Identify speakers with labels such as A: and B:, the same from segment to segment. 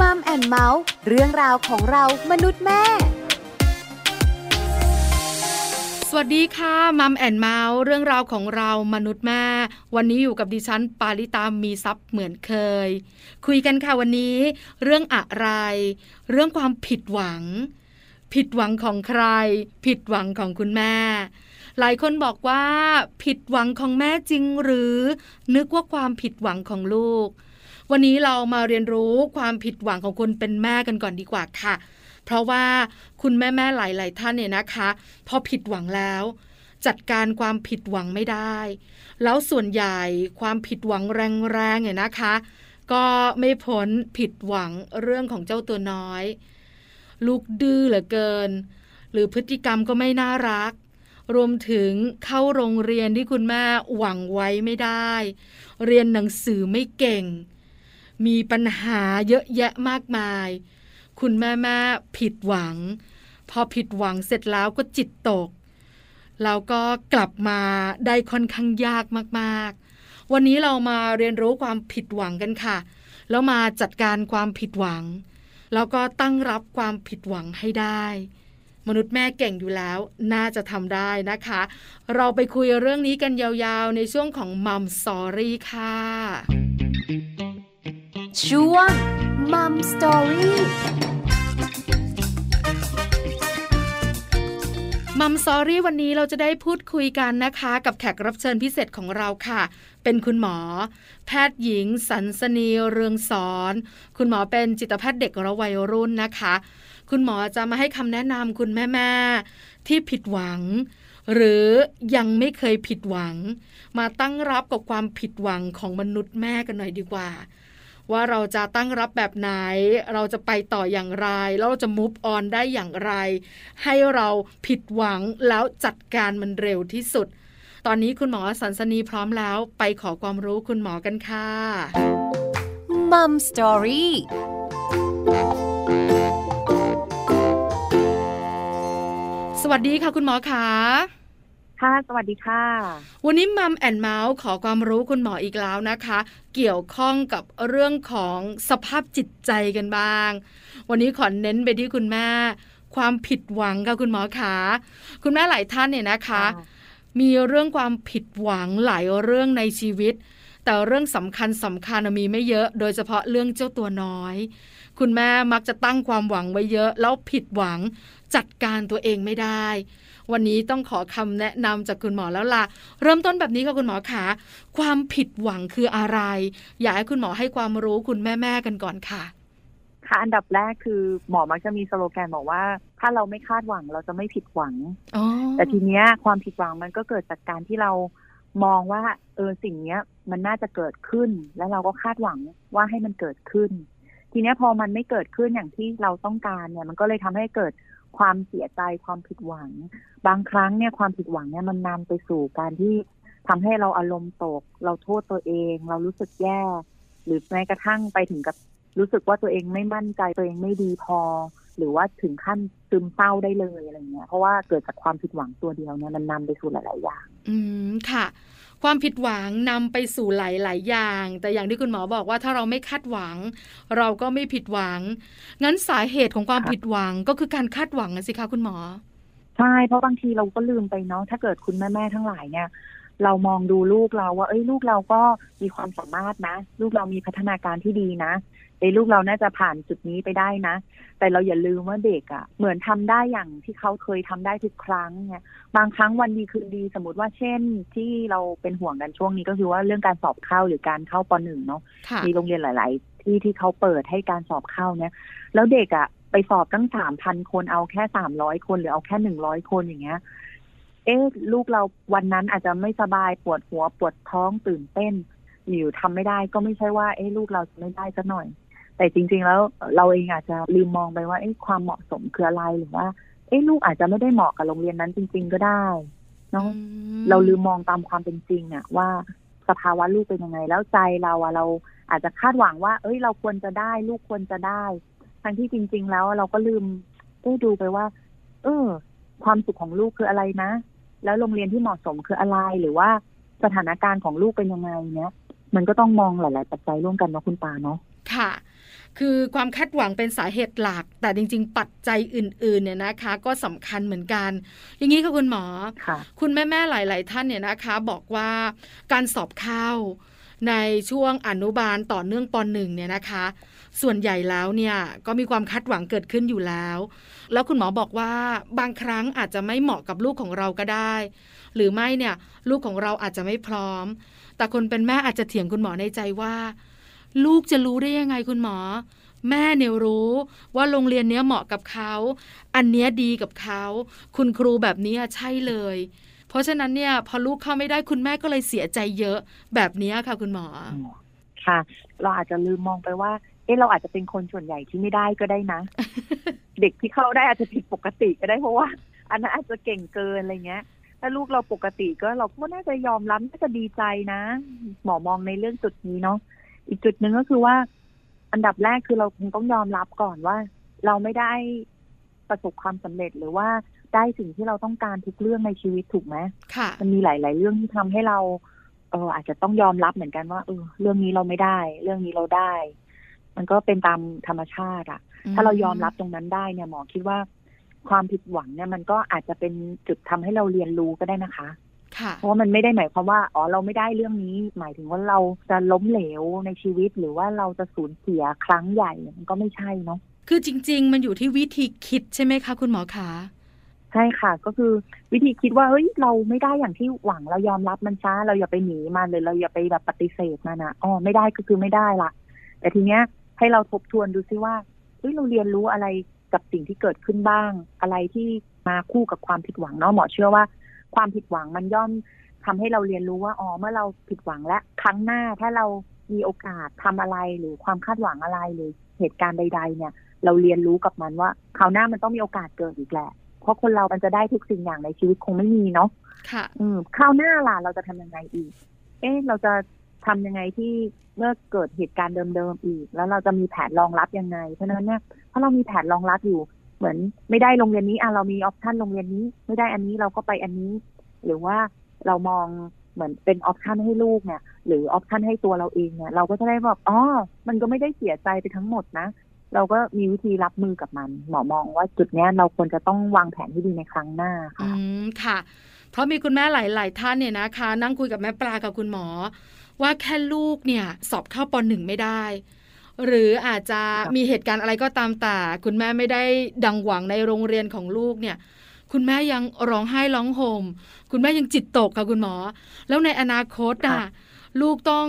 A: Mom and Mouth เรื่องราวของเรามนุษย์แม่
B: สวัสดีค่ะ Mom and Mouth เรื่องราวของเรามนุษย์แม่ วันนี้อยู่กับดิฉันปาริตามีทรัพย์เหมือนเคย คุยกันค่ะวันนี้ เรื่องอะไร เรื่องความผิดหวัง ผิดหวังของใคร ผิดหวังของคุณแม่ หลายคนบอกว่า ผิดหวังของแม่จริงหรือ นึกว่าความผิดหวังของลูก วันนี้เรามาเรียนรู้ความผิดหวังของคนเป็นแม่กันก่อนดีกว่าค่ะ เพราะว่าคุณแม่แม่หลาย ๆ ท่านเนี่ยนะคะ พอผิดหวังแล้ว จัดการความผิดหวังไม่ได้ แล้วส่วนใหญ่ความผิดหวังแรงๆเนี่ยนะคะ ก็ไม่พ้นผิดหวังเรื่องของเจ้าตัวน้อย ลูกดื้อเหลือเกิน หรือพฤติกรรมก็ไม่น่ารักรวมถึงเข้าโรงเรียนที่คุณแม่หวังไว้ไม่ได้ เรียนหนังสือไม่เก่ง มีปัญหาเยอะแยะมากมาย คุณแม่แม่ผิดหวัง พอผิดหวังเสร็จแล้วก็จิตตก แล้วก็กลับมาได้ค่อนข้างยากมากๆ วันนี้เรามาเรียนรู้ความผิดหวังกันค่ะ แล้วมาจัดการความผิดหวัง แล้วก็ตั้งรับความผิดหวังให้ได้มนุษย์แม่เก่งอยู่แล้วน่าจะทำได้นะคะ เราไปคุยเรื่องนี้กันยาวๆ ในช่วงของ Mom Story ค่ะ
A: ช่วง
B: Mom Story Mom Story วันนี้เราจะได้พูดคุยกันนะคะ กับแขกรับเชิญพิเศษของเราค่ะ เป็นคุณหมอ แพทย์หญิง สันสนีเรืองสอน คุณหมอเป็นจิตแพทย์เด็กและวัยรุ่นนะคะ คุณหมอจะมาให้คำแนะนำคุณแม่ๆที่ผิดหวังหรือยังไม่เคยผิดหวัง มาตั้งรับกับความผิดหวังของมนุษย์แม่กันหน่อยดีกว่า ว่าเราจะตั้งรับแบบไหน เราจะไปต่ออย่างไร แล้วเราจะมุฟออนได้อย่างไร ให้เราผิดหวังแล้วจัดการมันเร็วที่สุด ตอนนี้คุณหมอสันสนีพร้อมแล้วไปขอความรู้คุณหมอกันค่ะ
A: มัมสตอรี่
B: สวัสดีค่ะคุณหมอขา
C: ค่ะ สวัสดีค่ะ
B: วันนี้มัมแอนเมาส์ขอความรู้คุณหมออีกแล้วนะคะ เกี่ยวข้องกับเรื่องของสภาพจิตใจกันบ้าง วันนี้ขอเน้นไปที่คุณแม่ ความผิดหวังค่ะคุณหมอขาคุณแม่หลายท่านเนี่ยนะคะ มีเรื่องความผิดหวังหลายเรื่องในชีวิต แต่เรื่องสำคัญสำคัญมีไม่เยอะ โดยเฉพาะเรื่องเจ้าตัวน้อย คุณแม่มักจะตั้งความหวังไว้เยอะ แล้วผิดหวังจัดการตัวเองไม่ได้ วันนี้ต้องขอคำแนะนำจากคุณหมอแล้วล่ะ เริ่มต้นแบบนี้ค่ะคุณหมอขาความผิดหวังคืออะไร อยากให้คุณหมอให้ความรู้คุณแม่ๆกันก่อนค่ะ
C: ค่ะอันดับแรกคือหมอมักจะมีสโลแกนบอกว่า ถ้าเราไม่คาดหวังเราจะไม่ผิดหวัง
B: อ๋อ
C: แต่ทีเนี้ยความผิดหวังมันก็เกิดจากการที่เรามองว่า เออสิ่งเนี้ย มันน่าจะเกิดขึ้น แล้วเราก็คาดหวังว่าให้มันเกิดขึ้น ทีเนี้ยพอมันไม่เกิดขึ้นอย่างที่เราต้องการเนี่ย มันก็เลยทำให้เกิด ความเสียใจความผิดหวัง บางครั้งเนี่ยความผิดหวังเนี่ยมันนำไปสู่การที่ทำให้เราอารมณ์ตก เราโทษตัวเอง เรารู้สึกแย่ หรือแม้กระทั่งไปถึงกับรู้สึกว่าตัวเองไม่มั่นใจตัวเองไม่ดีพอ หรือว่าถึงขั้นซึมเศร้าได้เลยอะไรเงี้ยเพราะว่าเกิดจากความผิดหวังตัวเดียวเนี่ยมันนำไปสู่หลาย ๆ อย่าง
B: อืมค่ะ ความผิดหวังนำไปสู่หลายๆอย่าง แต่อย่างที่คุณหมอบอกว่าถ้าเราไม่คาดหวัง เราก็ไม่ผิดหวัง งั้นสาเหตุของความผิดหวังก็คือการคาดหวังนะสิคะคุณหมอ
C: ใช่ เพราะบางทีเราก็ลืมไปเนาะถ้าเกิดคุณแม่ๆทั้งหลายเนี่ยเรามองดูลูกเราว่า เอ้ยลูกเราก็มีความสามารถนะ ลูกเรามีพัฒนาการที่ดีนะ เอ้ยลูกเราน่าจะผ่านจุดนี้ไปได้นะ แต่เราอย่าลืมว่าเด็กอะ่ะ เหมือนทำได้อย่างที่เขาเคยทำได้ทุกครั้งเนี่ยบางครั้งวันดีคืนดีสมมติว่าเช่น ที่เราเป็นห่วงกันช่วงนี้ก็คือว่าเรื่องการสอบเข้าหรือการเข้าปหนึ่งเนาะ
B: ค่ะ
C: มีโรงเรียนหลาย ๆ ที่ที่เขาเปิดให้การสอบเข้าเนี่ย แล้วเด็กอะ่ะ ไปสอบตั้งสามพันคนเอาแค่สามร้อยคนหรือเอาแค่หนึ่งร้อยคนอย่างเงี้ยเอ๊ะลูกเราวันนั้นอาจจะไม่สบายปวดหัวปวดท้องตื่นเต้นอยู่ทำไม่ได้ก็ไม่ใช่ว่าเอ๊ะลูกเราจะไม่ได้ซะหน่อย แต่จริง ๆ แล้วเราเองอาจจะลืมมองไปว่าเอ๊ะความเหมาะสมคืออะไรหรือว่าเอ๊ะลูกอาจจะไม่ได้เหมาะกับโรงเรียนนั้นจริง ๆ ก็ได้เนาะ
B: อืม
C: เราลืมมองตามความเป็นจริงอะว่าสภาวะลูกเป็นยังไง แล้วใจเราอะเราอาจจะคาดหวังว่า เอ้ย เราควรจะได้ ลูกควรจะได้ ทั้งที่จริง ๆ แล้วเราก็ลืมได้ดูไปว่า เออ ความสุขของลูกคืออะไรนะ แล้วโรงเรียนที่เหมาะสมคืออะไรหรือว่าสถานการณ์ของลูกเป็นยังไงเนี้ยมันก็ต้องมองหลาย ๆ ปัจจัยร่วมกันเนาะคุณปาเนาะ
B: ค่ะ คือความคาดหวังเป็นสาเหตุหลัก แต่จริง ๆ ปัจจัยอื่นๆเนี่ยนะคะ ก็สำคัญเหมือนกัน อย่างนี้ค่ะคุณหมอ
C: ค่ะ
B: คุณแม่ๆหลาย ๆ ท่านเนี่ยนะคะ บอกว่าการสอบเข้าในช่วงอนุบาลต่อเนื่องปหนึ่งเนี่ยนะคะ ส่วนใหญ่แล้วเนี่ยก็มีความคาดหวังเกิดขึ้นอยู่แล้ว แล้วคุณหมอบอกว่าบางครั้งอาจจะไม่เหมาะกับลูกของเราก็ได้ หรือไม่เนี่ยลูกของเราอาจจะไม่พร้อม แต่คนเป็นแม่อาจจะเถียงคุณหมอในใจว่า ลูกจะรู้ได้ยังไงคุณหมอ แม่เนี่ยรู้ว่าโรงเรียนเนี้ยเหมาะกับเขา อันเนี้ยดีกับเขา คุณครูแบบนี้อะใช่เลย เพราะฉะนั้นเนี่ยพอลูกเข้าไม่ได้คุณแม่ก็เลยเสียใจเยอะแบบเนี้ยค่ะคุณหมอ
C: ค่ะ เราอาจจะลืมมองไปว่าเอ๊ะเราอาจจะเป็นคนส่วนใหญ่ที่ไม่ได้ก็ได้นะ เด็กที่เข้าได้อาจจะผิดปกติก็ได้เพราะว่า อันนั้นอาจจะเก่งเกินอะไรเงี้ยถ้าลูกเราปกติก็เราก็น่าจะยอมรับน่าจะดีใจนะ หมอมองในเรื่องจุดนี้เนาะ อีกจุดหนึ่งก็คือว่า อันดับแรกคือเราคงต้องยอมรับก่อนว่า เราไม่ได้ประสบความสำเร็จหรือว่าได้สิ่งที่เราต้องการทุกเรื่องในชีวิตถูกไหม
B: ค่ะ
C: มันมีหลาย ๆ เรื่องที่ทำให้เราเอออาจจะต้องยอมรับเหมือนกันว่าเออเรื่องนี้เราไม่ได้ เรื่องนี้เราได้ มันก็เป็นตามธรรมชาติอะถ้าเรายอมรับตรงนั้นได้เนี่ยหมอคิดว่าความผิดหวังเนี่ยมันก็อาจจะเป็นจุดทำให้เราเรียนรู้ก็ได้นะคะ
B: ค่ะ
C: เพราะว่ามันไม่ได้หมายความว่าอ๋อเราไม่ได้เรื่องนี้ หมายถึงว่าเราจะล้มเหลวในชีวิต หรือว่าเราจะสูญเสียครั้งใหญ่มันก็ไม่ใช่เนาะ
B: คือจริง ๆ มันอยู่ที่วิธีคิดใช่ไหมคะ คุณหมอคะ
C: ใช่ค่ะ ก็คือวิธีคิดว่าเฮ้ยเราไม่ได้อย่างที่หวังเรายอมรับมันซะเราอย่าไปหนีมันเลยเราอย่าไปแบบปฏิเสธมันนะอ๋อไม่ได้ก็คือไม่ได้ละแต่ทีเนี้ยให้เราทบทวนดูซิว่าเฮ้ยเราเรียนรู้อะไรกับสิ่งที่เกิดขึ้นบ้าง อะไรที่มาคู่กับความผิดหวังเนาะหมอเชื่อว่า ความผิดหวังมันย่อมทำให้เราเรียนรู้ว่าอ๋อเมื่อเราผิดหวังและครั้งหน้าถ้าเรามีโอกาสทำอะไรหรือความคาดหวังอะไรหรือเหตุการณ์ใด ๆ เนี่ย เราเรียนรู้กับมันว่าคราวหน้ามันต้องมีโอกาสเกิดอีกแหละ เพราะคนเรามันจะได้ทุกสิ่งอย่างในชีวิตคงไม่มีเนาะ
B: ค่ะ
C: อืมคราวหน้าล่ะเราจะทำยังไงอีก เอ๊ะเราจะทำยังไงที่เมื่อเกิดเหตุการณ์เดิมๆอีก แล้วเราจะมีแผนรองรับยังไง เพราะฉะนั้นเนี่ยถ้าเรามีแผนรองรับอยู่ เหมือนไม่ได้โรงเรียนนี้อะเรามี option โรงเรียนนี้ ไม่ได้อันนี้เราก็ไปอันนี้ หรือว่าเรามองเหมือนเป็น option ให้ลูกเนี่ย หรือ option ให้ตัวเราเองเนี่ย เราก็จะได้แบบอ๋อมันก็ไม่ได้เสียใจไปทั้งหมดนะเราก็มีวิธีรับมือกับมัน หมอมองว่าจุดนี้เราควรจะต้องวางแผนให้ดีในครั้งหน้าค่ะอื
B: มค่ะ เพราะมีคุณแม่หลาย ๆ ท่านเนี่ยนะคะ นั่งคุยกับแม่ปลากับคุณหมอ ว่าแค่ลูกเนี่ย สอบเข้าปหนึ่งไม่ได้ หรืออาจจะ
C: ครับ
B: มีเหตุการณ์อะไรก็ตามแต่คุณแม่ไม่ได้ดังหวังในโรงเรียนของลูกเนี่ยคุณแม่ยังร้องไห้ร้องห่มคุณแม่ยังจิตตกค่ะคุณหมอ แล้วในอนาคตอะลูกต้อง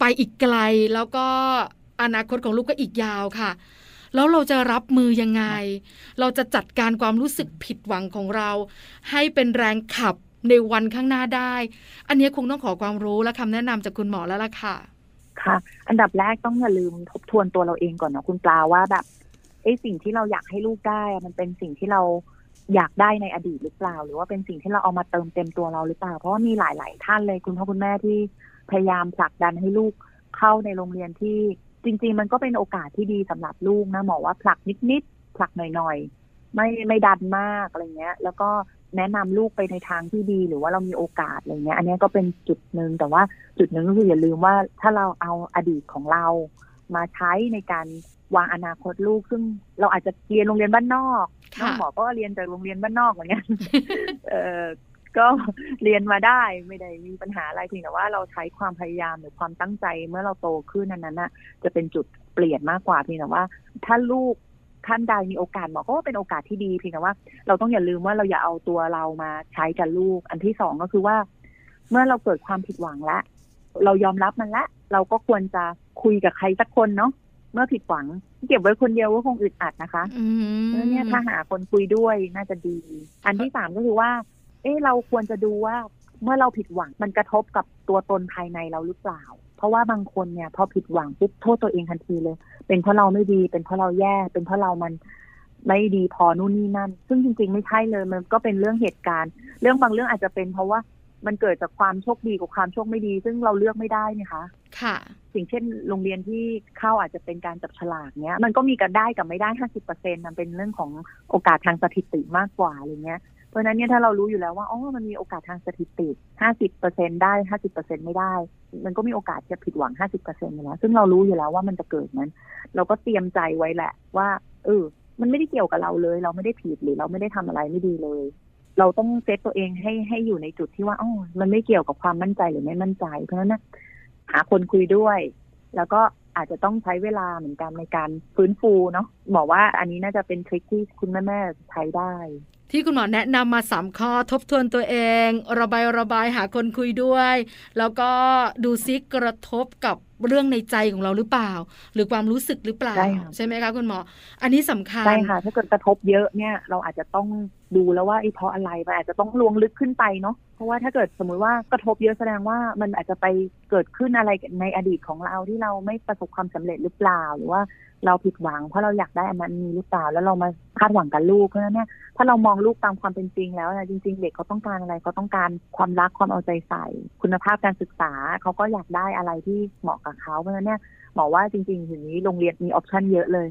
B: ไปอีกไกล แล้วก็อนาคตของลูกก็อีกยาวค่ะ แล้วเราจะรับมือยังไง เราจะจัดการความรู้สึกผิดหวังของเรา ให้เป็นแรงขับในวันข้างหน้าได้ อันนี้คงต้องขอความรู้และคำแนะนำจากคุณหมอแล้วล่ะค่ะ
C: ค่ะ อันดับแรกต้องอย่าลืมทบทวนตัวเราเองก่อนเนาะคุณปลาว่าแบบไอ้สิ่งที่เราอยากให้ลูกได้ มันเป็นสิ่งที่เราอยากได้ในอดีตหรือเปล่า หรือว่าเป็นสิ่งที่เราเอามาเติมเต็มตัวเราหรือเปล่า เพราะว่ามีหลาย ๆ ท่านเลยคุณพ่อคุณแม่ที่พยายามผลักดันให้ลูกเข้าในโรงเรียนที่จริง ๆ มันก็เป็นโอกาสที่ดีสำหรับลูกนะหมอว่าผลักนิด ๆ ผลักหน่อย ๆ ไม่ไม่ดันมากอะไรเงี้ย แล้วก็ แนะนำลูกไปในทางที่ดีหรือว่าเรามีโอกาสอะไรเงี้ย อันนี้ก็เป็นจุดหนึ่งแต่ว่าจุดหนึ่งก็คืออย่าลืมว่าถ้าเราเอาอดีตของเรามาใช้ในการวางอนาคตลูกซึ่งเราอาจจะเรียนโรงเรียนบ้านนอก
B: ค่ะ
C: น้องหมอก็เรียนจากโรงเรียนบ้านนอกเหมือนกันเออก็เรียนมาได้ไม่ได้มีปัญหาอะไรเพียงแต่ว่าเราใช้ความพยายามหรือความตั้งใจเมื่อเราโตขึ้นนั้นนั้นน่ะ จะเป็นจุดเปลี่ยนมากกว่าเพียงแต่ว่า ถ้าลูก ท่านใดมีโอกาสหมอก็ว่าเป็นโอกาสที่ดีเพียงแต่ว่า เราต้องอย่าลืมว่าเราอย่าเอาตัวเรามาใช้กับลูก อันที่สองก็คือว่า เมื่อเราเกิดความผิดหวังแล้วเรายอมรับมันละ เราก็ควรจะคุยกับใครสักคนเนาะเมื่อผิดหวัง เก็บไว้คนเดียวก็คงอึดอัดนะคะ
B: อืม
C: แล้วเนี่ยถ้าหาคนคุยด้วยน่าจะดี อันที่สามก็คือว่า เอ๊ะเราควรจะดูว่าเมื่อเราผิดหวังมันกระทบกับตัวตนภายในเราหรือเปล่า เพราะว่าบางคนเนี่ยพอผิดหวังปุ๊บโทษตัวเองทันทีเลย เป็นเพราะเราไม่ดี เป็นเพราะเราแย่ เป็นเพราะเรามันไม่ดีพอนู่นนี่นั่น ซึ่งจริง ๆ ไม่ใช่เลย มันก็เป็นเรื่องเหตุการณ์ เรื่องบางเรื่องอาจจะเป็นเพราะว่ามันเกิดจากความโชคดีกับความโชคไม่ดี ซึ่งเราเลือกไม่ได้นะคะ
B: ค่ะ
C: สิ่งเช่น โรงเรียนที่เข้าอาจจะเป็นการจับฉลากเนี้ย มันก็มีกันได้กับไม่ได้ห้าสิบเปอร์เซ็นมันเป็นเรื่องของโอกาสทางสถิติมากกว่าอะไรเงี้ยเพ ราะนั้นเนี่ยถ้าเรารู้อยู่แล้วว่าอ๋อมันมีโอกาสทางสถิติห้าสิบเปอร์เซ็นได้ห้าสิบเปอร์เซ็นไม่ได้ มันก็มีโอกาสจะผิดหวังห้าสิบเปอร์เซ็นอยู่แล้วซึ่งเรารู้อยู่แล้วว่ามันจะเกิดนั้น เราก็เตรียมใจไว้แหละ ว่าเออมันไม่ได้เกี่ยวกับเราเลย เราไม่ได้ผิดหรือเราไม่ได้ทำอะไรไม่ดีเลย เราต้องเซตตัวเองให้ให้อยู่ในจุดที่ว่าอ๋อมันไม่เกี่ยวกับความมั่นใจหรือไม่มั่นใจ เพราะฉะนั้นนะหาคนคุยด้วย แล้วก็อาจจะต้องใช้เวลาเหมือนกันในการฟื้นฟูเนาะบอกว่าอันนี้น่าจะเป็นทริคที่คุณแม่แม่ใช้ได้
B: ที่คุณหมอแนะนำมาสามข้อทบทวนตัวเอง ระบายระบายหาคนคุยด้วย แล้วก็ดูซิกระทบกับเรื่องในใจของเราหรือเปล่า หรือความรู้สึกหรือเปล่า
C: ใช่ค่ะ
B: ใช่ไหมคะคุณหมอ อันนี้สำคัญ
C: ใช่ค่ะถ้าเกิดกระทบเยอะเนี่ยเราอาจจะต้องดูแล้วว่าไอ้เพราะอะไรมันอาจจะต้องลวงลึกขึ้นไปเนาะเพราะว่าถ้าเกิดสมมุติว่ากระทบเยอะแสดงว่ามันอาจจะไปเกิดขึ้นอะไรในอดีตของเราที่เราไม่ประสบความสำเร็จหรือเปล่า หรือว่า เราผิดหวัง เพราะเราอยากได้อันนั้นมีหรือเปล่า แล้วเรามาคาดหวังกับลูกเพราะฉะนั้นเนี่ยถ้าเรามองลูกตามความเป็นจริงแล้วนะจริง ๆ เด็กเขาต้องการอะไรเขาต้องการความรักความเอาใจใส่ คุณภาพการศึกษาเขาก็อยากได้อะไรที่เหมาะกับเขาเพราะฉะนั้นเนี่ยหมอว่าจริงๆถึงนี้โรงเรียนมีออปชันเยอะเลย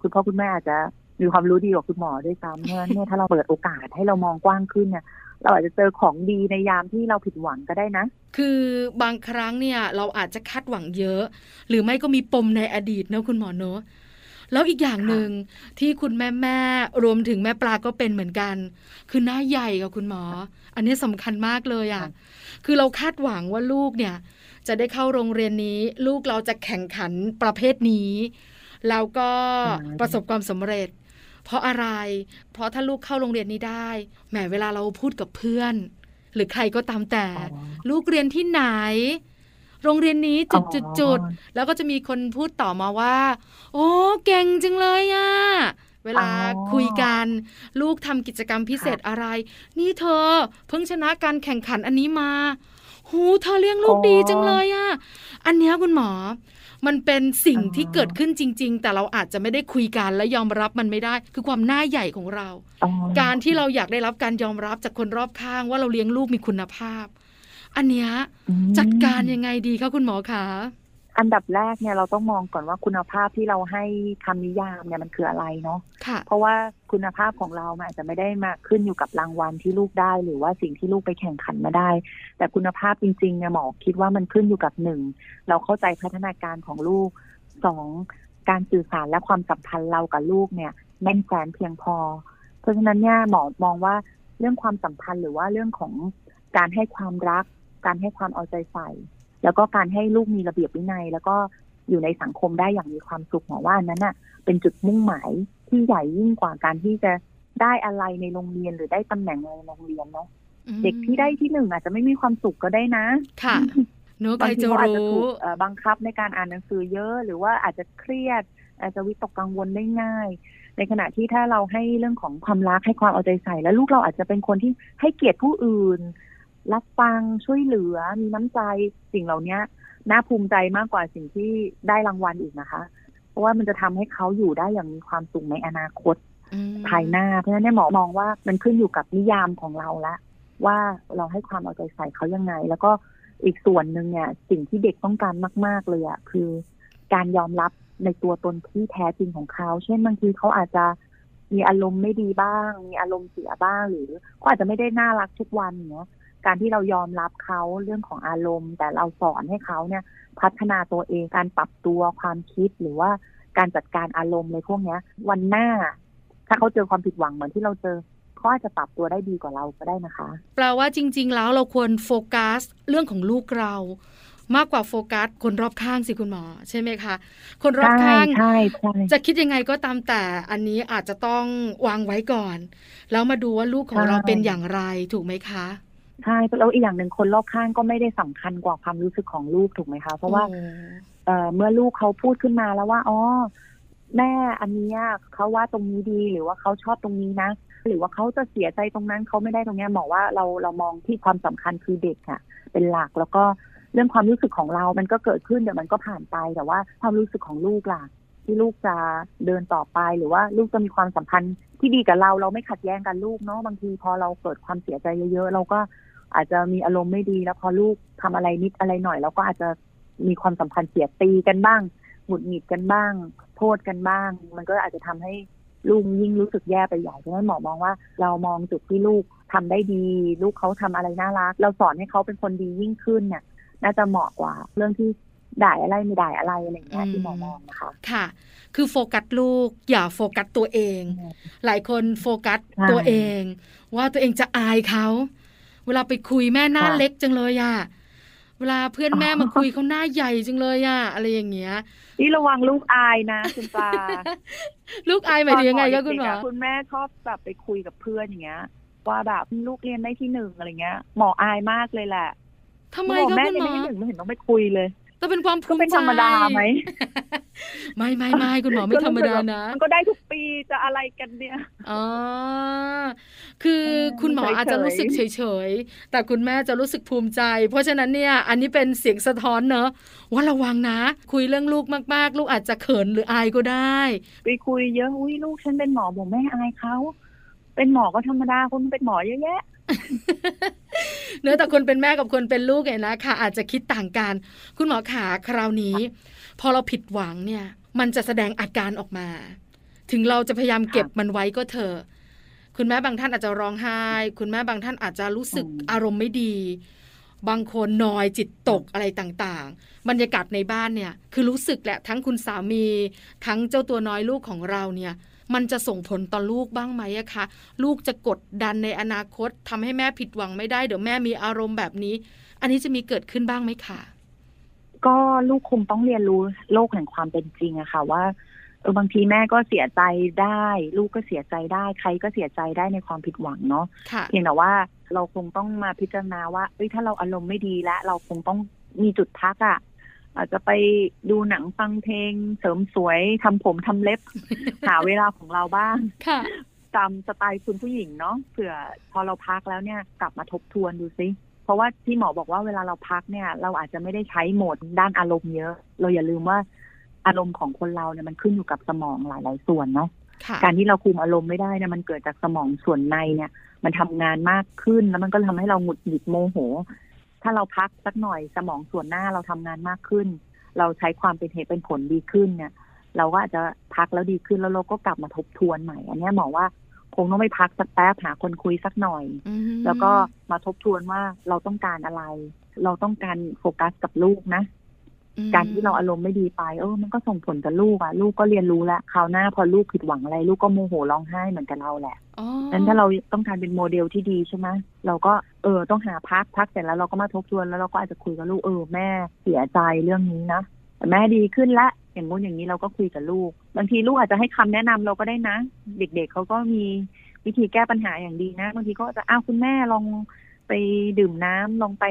C: คุณพ่อคุณแม่อาจจะมีความรู้ดีกว่าคุณหมอด้วยซ้ำเพราะฉะนั้นเนี่ยถ้าเราเปิดโอกาสให้เรามองกว้างขึ้นเนี่ย เราอาจจะเจอของดีในยามที่เราผิดหวังก็ได้นะ
B: คือบางครั้งเนี่ยเราอาจจะคาดหวังเยอะ หรือไม่ก็มีปมในอดีตนะคุณหมอเนอะแล้วอีกอย่างหนึ่งที่คุณแม่แม่รวมถึงแม่ปลาก็เป็นเหมือนกัน คือหน้าใหญ่กับคุณหมอ อันนี้สำคัญมากเลยอะ่ะ
C: ค่ะ
B: คือเราคาดหวังว่าลูกเนี่ย จะได้เข้าโรงเรียนนี้ ลูกเราจะแข่งขันประเภทนี้ แล้วก็ประสบความสำเร็จ เพราะอะไร เพราะถ้าลูกเข้าโรงเรียนนี้ได้ แหมเวลาเราพูดกับเพื่อน หรือใครก็ตามแต่
C: อ๋อ
B: ลูกเรียนที่ไหน โรงเรียนนี้จุดจุดจุด
C: อ๋อ
B: แล้วก็จะมีคนพูดต่อมาว่า โอ้เก่งจังเลยอะเวลา
C: อ๋อ
B: คุยกัน ลูกทำกิจกรรมพิเศษอะไร นี่เธอเพิ่งชนะการแข่งขันอันนี้มา หูเธอเลี้ยงลูกดีจังเลยอะอันเนี้ยคุณหมอ มันเป็นสิ่งที่เกิดขึ้นจริง ๆ แต่เราอาจจะไม่ได้คุยกันและยอมรับมันไม่ได้ คือความหน้าใหญ่ของเรา
C: อ๋อ
B: การที่เราอยากได้รับการยอมรับจากคนรอบข้างว่าเราเลี้ยงลูกมีคุณภาพ อันเนี้ย
C: อืม
B: จัดการยังไงดีคะคุณหมอคะ
C: อันดับแรกเนี่ยเราต้องมองก่อนว่าคุณภาพที่เราให้คำนิยามเนี่ยมันคืออะไรเนาะ
B: ค่ะ
C: เพราะว่าคุณภาพของเรามันอาจจะไม่ได้มาขึ้นอยู่กับรางวัลที่ลูกได้ หรือว่าสิ่งที่ลูกไปแข่งขันมาได้ แต่คุณภาพจริงๆเนี่ยหมอคิดว่ามันขึ้นอยู่กับหนึ่งเราเข้าใจพัฒนาการของลูกสองการสื่อสารและความสัมพันธ์เรากับลูกเนี่ยแน่นแฟนเพียงพอ เพราะฉะนั้นเนี่ยหมอมองว่าเรื่องความสัมพันธ์หรือว่าเรื่องของการให้ความรัก การให้ความเอาใจใส่ แล้วก็การให้ลูกมีระเบียบวินัย แล้วก็อยู่ในสังคมได้อย่างมีความสุขหมอว่าอันนั้นน่ะ เป็นจุดมุ่งหมายที่ใหญ่ยิ่งกว่าการที่จะได้อะไรในโรงเรียนหรือได้ตำแหน่งอะไรในโรงเรียนเนาะ
B: อืม
C: เด็กที่ได้ที่หนึ่งอาจจะไม่มีความสุขก็ได้นะ
B: ค่ะเนื้อะใค
C: บารงที
B: จะ
C: เขาอาจจะ
B: รู้
C: ถูกเอ่อบังคับในการอ่านหนังสือเยอะ หรือว่าอาจจะเครียด อาจจะวิตกกังวลได้ง่าย ในขณะที่ถ้าเราให้เรื่องของความรักให้ความเอาใจใส่ แล้วลูกเราอาจจะเป็นคนที่ให้เกียรติผู้อื่น รับฟังช่วยเหลือมีน้ำใจสิ่งเหล่านี้น่าภูมิใจมากกว่าสิ่งที่ได้รางวัลอีกนะคะ เพราะว่ามันจะทำให้เขาอยู่ได้อย่างมีความสุขในอนาคต
B: อืม
C: ภายหน้า เพราะฉะนั้นเนี่ยหมอมองว่ามันขึ้นอยู่กับนิยามของเราละ ว่าเราให้ความเอาใจใส่เขายังไง แล้วก็อีกส่วนหนึ่งเนี่ย สิ่งที่เด็กต้องการมาก ๆ เลยอะคือ การยอมรับในตัวตนที่แท้จริงของเขา เช่นบางทีเขาอาจจะมีอารมณ์ไม่ดีบ้าง มีอารมณ์เสียบ้างหรือเขาอาจจะไม่ได้น่ารักทุกวันเนี้ย การที่เรายอมรับเขาเรื่องของอารมณ์ แต่เราสอนให้เขาเนี่ย พัฒนาตัวเองการปรับตัวความคิดหรือว่าการจัดการอารมณ์ในพวกเนี้ย วันหน้า ถ้าเขาเจอความผิดหวังเหมือนที่เราเจอเขาอาจจะปรับตัวได้ดีกว่าเราก็ได้นะคะ
B: แปลว่าจริง ๆ แล้วเราควรโฟกัสเรื่องของลูกเรา มากกว่าโฟกัส คนรอบข้างสิคุณหมอ ใช่ไหมคะ คนรอบ
C: ใช่
B: ข้าง
C: ใช่ใช่
B: จะคิดยังไงก็ตามแต่อันนี้อาจจะต้องวางไว้ก่อน แล้วมาดูว่าลูกของเราเป็นอย่างไรถูกไหมคะ
C: ใช่แล้วอีกอย่างหนึ่งคนรอบข้างก็ไม่ได้สำคัญกว่าความรู้สึกของลูกถูกไหมคะ เพราะว่า
B: โอ้
C: เอ่อเมื่อลูกเขาพูดขึ้นมาแล้วว่าอ๋อแม่อันเนี้ยเขาว่าตรงนี้ดีหรือว่าเขาชอบตรงนี้นะ หรือว่าเขาจะเสียใจตรงนั้นเขาไม่ได้ตรงเนี้ยหมอว่าเราเรามองที่ความสำคัญคือเด็กอะเป็นหลักแล้วก็เรื่องความรู้สึกของเรา มันก็เกิดขึ้นเดี๋ยวมันก็ผ่านไปแต่ว่าความรู้สึกของลูกล่ะ ที่ลูกจะเดินต่อไปหรือว่าลูกจะมีความสัมพันธ์ที่ดีกับเราเราไม่ขัดแย้งกันลูกเนาะบางทีพอเราเกิดความเสียใจเยอะๆเราก็ อาจจะมีอารมณ์ไม่ดีแล้วพอลูกทำอะไรนิดอะไรหน่อยเราก็อาจจะมีความสัมพันธ์เสียตีกันบ้างหงุดหงิดกันบ้าง โทษกันบ้าง มันก็อาจจะทำให้ลูกยิ่งรู้สึกแย่ไปใหญ่เพราะฉะนั้นหมอมองว่าเรามองจุดที่ลูกทำได้ดี ลูกเขาทำอะไรน่ารัก เราสอนให้เขาเป็นคนดียิ่งขึ้นเนี่ยน่าจะเหมาะกว่า เรื่องที่ด่ายอะไรไม่ด่ายอะไรอะไรอย่างเงี้ยที่หมอมองนะคะ
B: ค่ะ คือโฟกัสลูก อย่าโฟกัสตัวเอง หลายคนโฟกัส
C: ใช่
B: ตัวเอง ว่าตัวเองจะอายเขา เวลาไปคุยแม่หน้า
C: ค่ะ
B: เล็กจังเลยอะเวลาเพื่อนแม่
C: อ๋อ
B: มาคุยเขาหน้าใหญ่จังเลยอะอะไรอย่างเงี้ย
C: นี่ระวังลูกอายนะคุณปลา
B: ลูกอายหมายถึงยังไงก็คุณหมอ
C: ตนเด็กๆะคุณแม่ชอบแบบไปคุยกับเพื่อนอย่างเงี้ย ว่าแบบลูกเรียนได้ที่หนึ่งอะไรเงี้ย หมออายมากเลยแหละ
B: ทำไม
C: บอก
B: คะ
C: แม่
B: คุณ
C: เรียน
B: หมอ
C: ได้ที่หนึ่งไม่เห็นต้องไปคุยเลย
B: แต่เป็นความภู
C: ก็
B: มิ
C: เป็น
B: ใจ
C: ธรรมดาไหม
B: ไม่ไม่ไม่คุณหมอไม่ธรรมดานะ
C: มันก็ได้ทุกปีจะอะไรกันเนี่ย
B: อ๋อคือ
C: เออ
B: คุณหมอ
C: เฉยๆ
B: อาจจะรู้สึกเฉยๆแต่คุณแม่จะรู้สึกภูมิใจ เพราะฉะนั้นเนี่ย อันนี้เป็นเสียงสะท้อนเนอะว่าระวังนะ คุยเรื่องลูกมากๆ ลูกอาจจะเขินหรืออายก็ได้
C: ไปคุยเยอะอุ้ยลูกฉันเป็นหมอบอกแม่อายเขาเป็นหมอก็ธรรมดาคนเป็นหมอเยอะแยะ
B: เนื้อะแต่คนเป็นแม่กับคนเป็นลูกเนี่ยนะค่ะอาจจะคิดต่างกัน คุณหมอขาคราวนี้ พอเราผิดหวังเนี่ย มันจะแสดงอาการออกมา ถึงเราจะพยายามเก็บมันไว้ก็เถอะคุณแม่บางท่านอาจจะร้องไห้ คุณแม่บางท่านอาจจะรู้สึก
C: อืม
B: อารมณ์ไม่ดี บางคนนอยจิตตกอะไรต่างๆ บรรยากาศในบ้านเนี่ย คือรู้สึกแหละทั้งคุณสามี ทั้งเจ้าตัวน้อยลูกของเราเนี่ย มันจะส่งผลต่อลูกบ้างไหมอะคะ ลูกจะกดดันในอนาคตทำให้แม่ผิดหวังไม่ได้ เดี๋ยวแม่มีอารมณ์แบบนี้ อันนี้จะมีเกิดขึ้นบ้างไหมคะ
C: ก็ลูกคงต้องเรียนรู้โลกแห่งความเป็นจริงอะค่ะว่าเออบางทีแม่ก็เสียใจได้ ลูกก็เสียใจได้ ใครก็เสียใจได้ในความผิดหวังเนาะ
B: ค่ะ
C: เพียงแต่ว่าเราคงต้องมาพิจารณาว่าเอ้ยถ้าเราอารมณ์ไม่ดีแล้วเราคงต้องมีจุดพักอะ่ะ อาจจะไปดูหนังฟังเพลง เสริมสวยทำผมทำเล็บ หาเวลาของเราบ้าง
B: ค่ะ
C: ตามสไตล์คุณผู้หญิงเนาะเผื่อพอเราพักแล้วเนี่ยกลับมาทบทวนดูซิเพราะว่าที่หมอบอกว่าเวลาเราพักเนี่ย เราอาจจะไม่ได้ใช้โหมดด้านอารมณ์เยอะ เราอย่าลืมว่าอารมณ์ของคนเราเนี่ยมันขึ้นอยู่กับสมองหลาย ๆ ส่วนเนาะ
B: ค่ะ
C: การที่เราคุมอารมณ์ไม่ได้เนี่ยมันเกิดจากสมองส่วนในเนี่ย มันทำงานมากขึ้นแล้วมันก็ทำให้เราหงุดหงิดโมโห ถ้าเราพักสักหน่อยสมองส่วนหน้าเราทำงานมากขึ้น เราใช้ความเป็นเหตุเป็นผลดีขึ้นเนี่ย เราก็อาจจะพักแล้วดีขึ้นแล้วเราก็กลับมาทบทวนใหม่ อันเนี้ยหมอว่าคงต้องไปพักสักแป๊บหาคนคุยสักหน่อย
B: อืม
C: แล้วก็มาทบทวนว่าเราต้องการอะไร เราต้องการโฟกัสกับลูกนะ
B: อืม
C: การที่เราอารมณ์ไม่ดีไปเออมันก็ส่งผลกับลูกอะลูกก็เรียนรู้แล้วคราวหน้าพอลูกผิดหวังอะไร ลูกก็โมโหร้องไห้เหมือนกับเราแหละ
B: อ๋อ
C: นั้นถ้าเราต้องการเป็นโมเดลที่ดีใช่ไหมเราก็เออต้องหาพักพักเสร็จแล้วเราก็มาทบทวนแล้วเราก็อาจจะคุยกับลูกเออแม่เสียใจเรื่องนี้นะแต่แม่ดีขึ้นละอย่างงู้นอย่างนี้เราก็คุยกับลูก บางทีลูกอาจจะให้คำแนะนำเราก็ได้นะ เด็กๆเขาก็มีวิธีแก้ปัญหาอย่างดีนะบางทีก็จะอ้าวคุณแม่ลอง ไปดื่มน้ำลองไป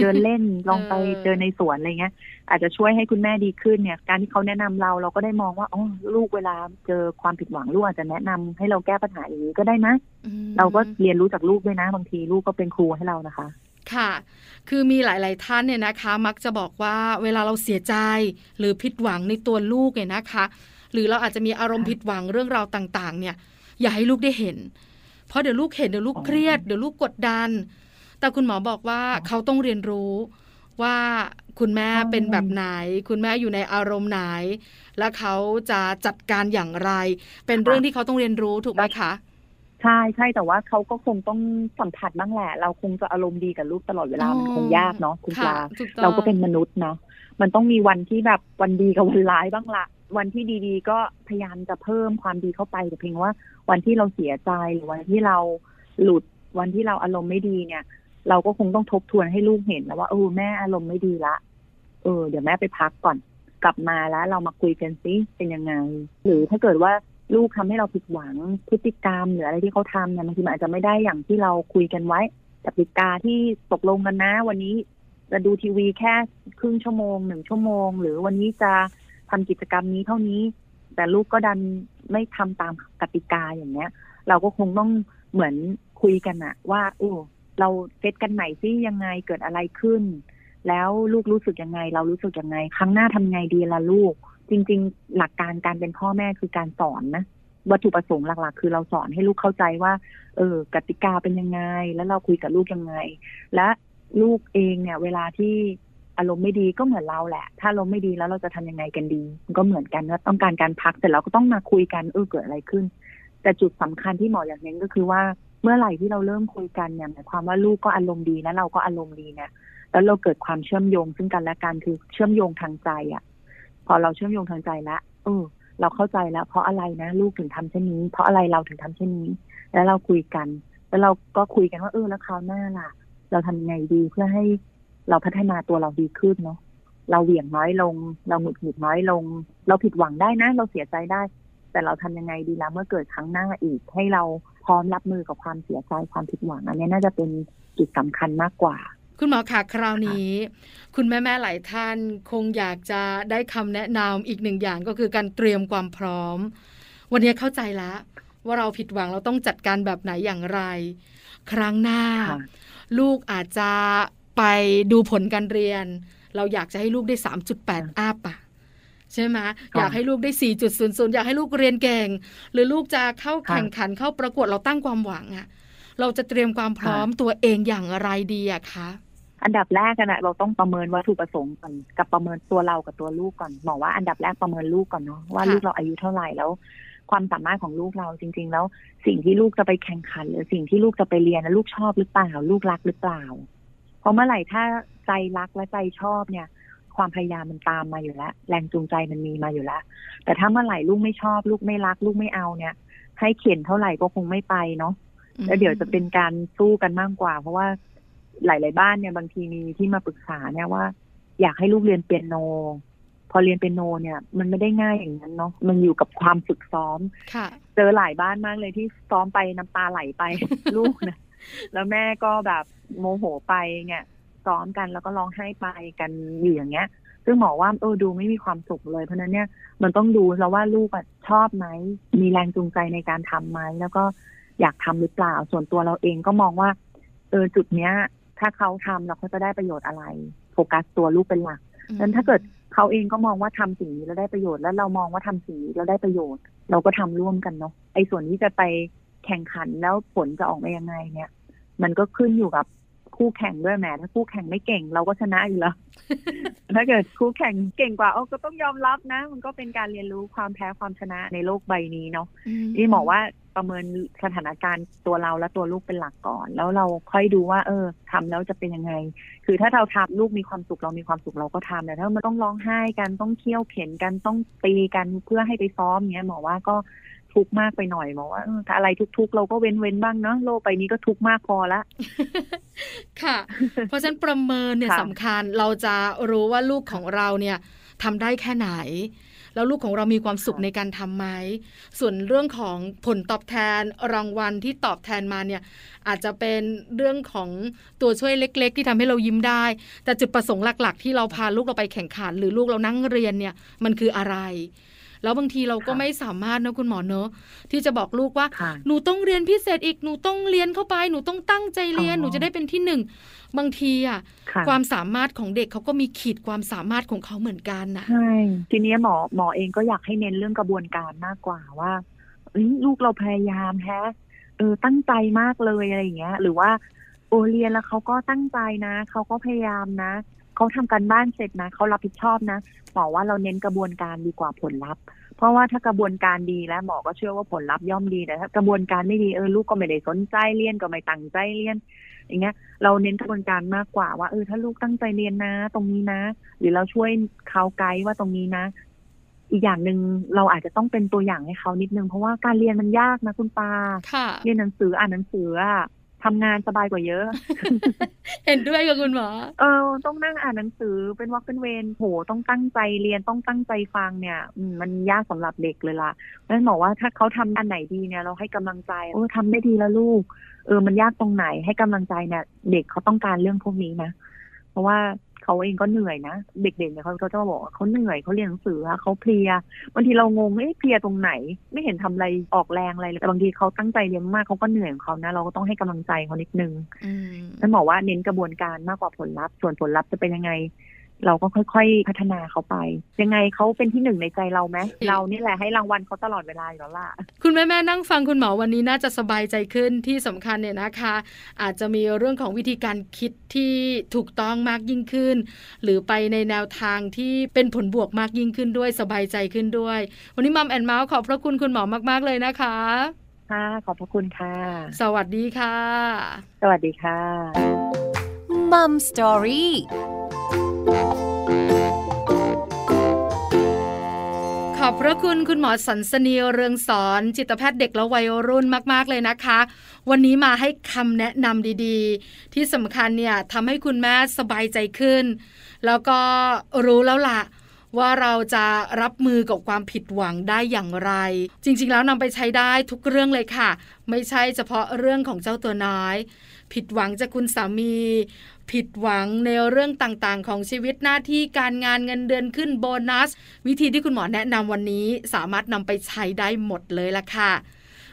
C: เดินเล่น ลองไปเดินในสวนอะไรเงี้ย อาจจะช่วยให้คุณแม่ดีขึ้นเนี่ย การที่เขาแนะนำเราเราก็ได้มองว่าอ๋อลูกเวลาเจอความผิดหวังลูกอาจจะแนะนำให้เราแก้ปัญหาอย่างนี้ก็ได้นะ
B: อืม
C: เราก็เรียนรู้จากลูกด้วยนะ บางทีลูกก็เป็นครูให้เรานะคะ
B: ค่ะ คือมีหลาย ๆ ท่านเนี่ยนะคะ มักจะบอกว่าเวลาเราเสียใจหรือผิดหวังในตัวลูกเนี่ยนะคะ หรือเราอาจจะมีอารมณ์ผิดหวังเรื่องราวต่าง ๆ เนี่ย อย่าให้ลูกได้เห็น เพราะเดี๋ยวลูกเห็นเดี๋ยวลูก
C: อ๋อ
B: เครียดเดี๋ยวลูกกดดัน แต่คุณหมอบอกว่าเขาต้องเรียนรู้ว่าคุณแม่เป็นแบบไหน คุณแม่อยู่ในอารมณ์ไหน และเขาจะจัดการอย่างไร เป็นเรื่องที่เขาต้องเรียนรู้ถูกไหมคะ
C: ใช่ใช่แต่ว่าเขาก็คงต้องสัมผัสบ้างแหละ เราคงจะอารมณ์ดีกับลูกตลอดเวลา
B: อ๋อ
C: มันคงยากเนาะคุณป
B: ค่ะ
C: ลา
B: ถูกต้อง
C: เราก็เป็นมนุษย์เนาะมันต้องมีวันที่แบบวันดีกับวันร้ายบ้างละวันที่ดีๆ ก็พยายามจะเพิ่มความดีเข้าไปแต่เพียงว่าวันที่เราเสียใจหรือวันที่เราหลุดวันที่เราอารมณ์ไม่ดีเนี่ย เราก็คงต้องทบทวนให้ลูกเห็นแล้วว่าเออแม่อารมณ์ไม่ดีละ เออ เดี๋ยวแม่ไปพักก่อน กลับมาแล้วเรามาคุยกันซิเป็นยังไง หรือถ้าเกิดว่าลูกทำให้เราผิดหวังพฤติกรรมหรืออะไรที่เขาทำเนี่ยบางทีมันอาจจะไม่ได้อย่างที่เราคุยกันไว้กติกาที่ตกลงกันนะ วันนี้จะดูทีวีแค่ครึ่งชั่วโมงหนึ่งชั่วโมง หรือวันนี้จะทำกิจกรรมนี้เท่านี้ แต่ลูกก็ดันไม่ทำตามกติกาอย่างเงี้ย เราก็คงต้องเหมือนคุยกันอะว่าโอ้ เราเซตกันใหม่ซิยังไงเกิดอะไรขึ้น แล้วลูกรู้สึกยังไง เรารู้สึกยังไง ครั้งหน้าทำไงดีล่ะลูก จริง ๆ หลักการการเป็นพ่อแม่คือการสอนนะวัตถุประสงค์หลัก ๆ คือเราสอนให้ลูกเข้าใจว่า เออกติกาเป็นยังไง แล้วเราคุยกับลูกยังไง และลูกเองเนี่ย เวลาที่อารมณ์ไม่ดีก็เหมือนเราแหละ ถ้าอารมณ์ไม่ดีแล้วเราจะทำยังไงกันดีมันก็เหมือนกันว่าต้องการการพักแต่เราก็ต้องมาคุยกันเออเกิดอะไรขึ้น แต่จุดสำคัญที่หมออยากเน้นก็คือว่า เมื่อไหร่ที่เราเริ่มคุยกันเนี่ยหมายความว่าลูกก็อารมณ์ดีและเราก็อารมณ์ดีเนี่ยแล้วเราเกิดความเชื่อมโยงซึ่งกันและกันคือเชื่อมโยงทางใจอะ่ะ พอเราเชื่อมโยงทางใจแล้วเออ เราเข้าใจแล้ว เพราะอะไรนะลูกถึงทำเช่นนี้ เพราะอะไรเราถึงทำเช่นนี้ แล้วเราคุยกัน แล้วเราก็คุยกันว่าเออแล้วคราวหน้าล่ะ เราทำยังไงดีเพื่อให้เราพัฒนาตัวเราดีขึ้นเนาะเราเหวี่ยงน้อยลง เราหงุดหงิดน้อยลง เราผิดหวังได้นะ เราเสียใจได้ แต่เราทำยังไงดีแล้วเมื่อเกิดครั้งหน้าอีกให้เรา พร้อมรับมือกับความเสียใจความผิดหวัง อันนี้น่าจะเป็นจุดสำคัญมากกว่า
B: คุณหมอคะคราวนี้ คุณแม่แม่หลายท่านคงอยากจะได้คำแนะนำอีกหนึ่งอย่างก็คือการเตรียมความพร้อม วันนี้เข้าใจแล้วว่าเราผิดหวังเราต้องจัดการแบบไหนอย่างไร ครั้งหน้า
C: ค่ะ
B: ลูกอาจจะไปดูผลการเรียน เราอยากจะให้ลูกได้ 3.8 อัพอะ ใช่ไหมอยากให้ลูกได้ 4.00 อยากให้ลูกเรียนเก่ง หรือลูกจะเข้าแข่งขันเข้าประกวดเราตั้งความหวังอะเราจะเตรียมความพร้อมตัวเองอย่างไรดีอะคะ
C: อันดับแรกกันนะเราต้องประเมินวัตถุประสงค์ก่อนกับประเมินตัวเรากับตัวลูกก่อนบอกว่าอันดับแรกประเมินลูกก่อนเนาะว่า
B: ค่ะ
C: ลูกเราอายุเท่าไหร่แล้ว ความสามารถของลูกเราจริง ๆ แล้ว สิ่งที่ลูกจะไปแข่งขัน หรือสิ่งที่ลูกจะไปเรียนนะลูกชอบหรือเปล่า ลูกรักหรือเปล่า เพราะเมื่อไหร่ถ้าใจรักและใจชอบเนี่ย ความพยายามมันตามมาอยู่แล้ว แรงจูงใจมันมีมาอยู่แล้ว แต่ถ้าเมื่อไหร่ลูกไม่ชอบ ลูกไม่รัก ลูกไม่เอาเนี่ย ให้เขียนเท่าไหร่ก็คงไม่ไปเนาะแล้วเดี๋ยวจะเป็นการสู้กันมากกว่า เพราะว่าหลาย ๆ บ้านเนี่ยบางทีมีที่มาปรึกษาเนี่ยว่า อยากให้ลูกเรียนเปียโน พอเรียนเปียโนเนี่ย มันไม่ได้ง่ายอย่างนั้นเนาะมันอยู่กับความฝึกซ้อม
B: ค่ะ
C: เจอหลายบ้านมากเลยที่ซ้อมไปน้ำตาไหลไปลูกนะแล้วแม่ก็แบบโมโหไปเนี่ย ซ้อมกันแล้วก็ร้องไห้ไปกันอยู่อย่างเงี้ย ซึ่งหมอว่าเออดูไม่มีความสุขเลยเพราะฉะนั้นเนี่ยมันต้องดูแล้วว่าลูกอะชอบไหมมีแรงจูงใจในการทำไหมแล้วก็อยากทำหรือเปล่าส่วนตัวเราเองก็มองว่าเออจุดเนี้ย ถ้าเขาทำแล้วเขาจะได้ประโยชน์อะไร โฟกัสตัวลูกเป็นหลักนั้นถ้าเกิดเขาเองก็มองว่าทำสิ่งนี้แล้วได้ประโยชน์แล้วเรามองว่าทำสิ่งนี้แล้วได้ประโยชน์ เราก็ทำร่วมกันเนาะไอ้ส่วนที่จะไปแข่งขันแล้วผลจะออกมายังไงเนี่ย มันก็ขึ้นอยู่กับ คู่แข่งด้วยแหมถ้าคู่แข่งไม่เก่งเราก็ชนะอยู่แล้วถ้าเกิดคู่แข่งเก่งกว่าเอาก็ต้องยอมรับนะ มันก็เป็นการเรียนรู้ความแพ้ความชนะในโลกใบนี้เนาะนี่หมอว่าประเมินสถานการณ์ตัวเราและตัวลูกเป็นหลักก่อน แล้วเราค่อยดูว่า เออทำแล้วจะเป็นยังไง คือถ้าเราทำลูกมีความสุขเรามีความสุขเราก็ทำแต่ถ้ามันต้องร้องไห้กันต้องเคี่ยวเข็นกันต้องตีกันเพื่อให้ไปซ้อมเงี้ยหมอว่าก็ทุกข์มากไปหน่อยหมอว่าเออถ้าอะไรทุกข์ๆเราก็เว้นเว้นๆบ้างเนาะโลกใบนี้ก็ทุกข์มากพอละ
B: ค่ะ เพราะฉะนั้นประเมินเนี่ย
C: ค่ะ
B: สำคัญเราจะรู้ว่าลูกของเราเนี่ยทำได้แค่ไหน แล้วลูกของเรามีความสุขในการทำไหมส่วนเรื่องของผลตอบแทนรางวัลที่ตอบแทนมาเนี่ย อาจจะเป็นเรื่องของตัวช่วยเล็ก ๆ ที่ทำให้เรายิ้มได้ แต่จุดประสงค์หลัก ๆ ที่เราพาลูกเราไปแข่งขัน หรือลูกเรานั่งเรียนเนี่ยมันคืออะไร แล้วบางทีเราก็
C: ค่ะ
B: ไม่สามารถนะคุณหมอเนอะที่จะบอกลูกว่า
C: ค่ะ
B: หนูต้องเรียนพิเศษอีกหนูต้องเรียนเข้าไป หนูต้องตั้งใจเรียน
C: อ๋อ
B: หนูจะได้เป็นที่หนึ่งบางทีอะ
C: ค่ะ
B: ความสามารถของเด็กเขาก็มีขีดความสามารถของเขาเหมือนกันนะ
C: ใช่ทีเนี้ยหมอหมอเองก็อยากให้เน้นเรื่องกระบวนการมากกว่าว่าเอ้ยลูกเราพยายามแฮะเออตั้งใจมากเลยอะไรอย่างเงี้ย หรือว่าโอเรียนแล้วเขาก็ตั้งใจนะเขาก็พยายามนะ เขาทำการบ้านเสร็จนะเขารับผิดชอบนะหมอว่าเราเน้นกระบวนการดีกว่าผลลัพธ์ เพราะว่าถ้ากระบวนการดีแล้วหมอก็เชื่อว่าผลลัพธ์ย่อมดีแต่ถ้ากระบวนการไม่ดีเออลูกก็ไม่ได้สนใจเรียนก็ไม่ตั้งใจเรียน อย่างเงี้ย เราเน้นกระบวนการมากกว่าว่าเออถ้าลูกตั้งใจเรียนนะ ตรงนี้นะ หรือเราช่วยเขาไกด์ว่าตรงนี้นะ อีกอย่างหนึ่งเราอาจจะต้องเป็นตัวอย่างให้เขานิดนึงเพราะว่าการเรียนมันยากนะคุณปา
B: ค่ะ
C: เรียนหนังสืออ่านหนังสืออะ ทำงานสบายกว่าเยอะ
B: เห็นด้วยกับคุณหมอ
C: เออ ต้องนั่งอ่านหนังสือเป็นวักเป็นเวรโห ต้องตั้งใจเรียนต้องตั้งใจฟังเนี่ยอืมมันยากสำหรับเด็กเลยล่ะนั่นบอกว่าถ้าเขาทำอันไหนดีเนี่ย เราให้กำลังใจเออทำได้ดีแล้วลูก เออ มันยากตรงไหนให้กำลังใจเนี่ย เด็กเขาต้องการเรื่องพวกนี้นะ เพราะว่า เขาเองก็เหนื่อยนะ เด็กๆเนี่ยเขาก็จะมาบอกว่าเขาเหนื่อยเขาเรียนหนังสืออะเขาเพลียบางทีเรางงเอ๊ะเพลียตรงไหน ไม่เห็นทำอะไรออกแรงอะไรเลยแต่บางทีเขาตั้งใจเรียนมากเขาก็เหนื่อยของเขานะ เราก็ต้องให้กำลังใจเขานิดนึง
B: อืม
C: นั่นบอกว่าเน้นกระบวนการมากกว่าผลลัพธ์ส่วนผลลัพธ์จะเป็นยังไง เราก็ค่อย ๆ พัฒนาเขาไป ยังไงเขาเป็นที่หนึ่งในใจเราไหมเรานี่แหละให้รางวัลเขาตลอดเวลาอยู่แล้วล่ะ
B: คุณแม่แม่นั่งฟังคุณหมอวันนี้น่าจะสบายใจขึ้นที่สำคัญเนี่ยนะคะ อาจจะมีเรื่องของวิธีการคิดที่ถูกต้องมากยิ่งขึ้น หรือไปในแนวทางที่เป็นผลบวกมากยิ่งขึ้นด้วยสบายใจขึ้นด้วย วันนี้ Mom and Mouth ขอบพระคุณคุณหมอมาก ๆ เลยนะคะ
C: ค่ะขอบพระคุณค่ะ
B: สวัสดีค่ะ
C: สวัสดีค่ะ
A: Mom Story
B: ขอบพระคุณคุณหมอสันสนีเรืองสอน จิตแพทย์เด็กและวัยรุ่นมากๆเลยนะคะ วันนี้มาให้คำแนะนำดีๆ ที่สำคัญเนี่ยทำให้คุณแม่สบายใจขึ้น แล้วก็รู้แล้วล่ะว่าเราจะรับมือกับความผิดหวังได้อย่างไร จริง ๆ แล้วนำไปใช้ได้ทุกเรื่องเลยค่ะ ไม่ใช่เฉพาะเรื่องของเจ้าตัวน้อย ผิดหวังจากคุณสามี ผิดหวังในเรื่องต่างๆ ของชีวิตหน้าที่การงานเงินเดือนขึ้นโบนัส วิธีที่คุณหมอแนะนำวันนี้สามารถนำไปใช้ได้หมดเลยล่ะค่ะ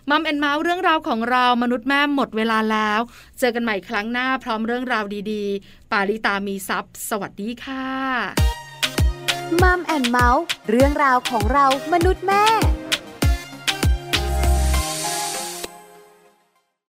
B: Mom and Mouth เรื่องราวของเรามนุษย์แม่หมดเวลาแล้ว เจอกันใหม่ครั้งหน้าพร้อมเรื่องราวดีๆ ปาริตามีทรัพย์สวัสดีค่ะ
A: Mom and Mouth เรื่องราวของเรามนุษย์แม่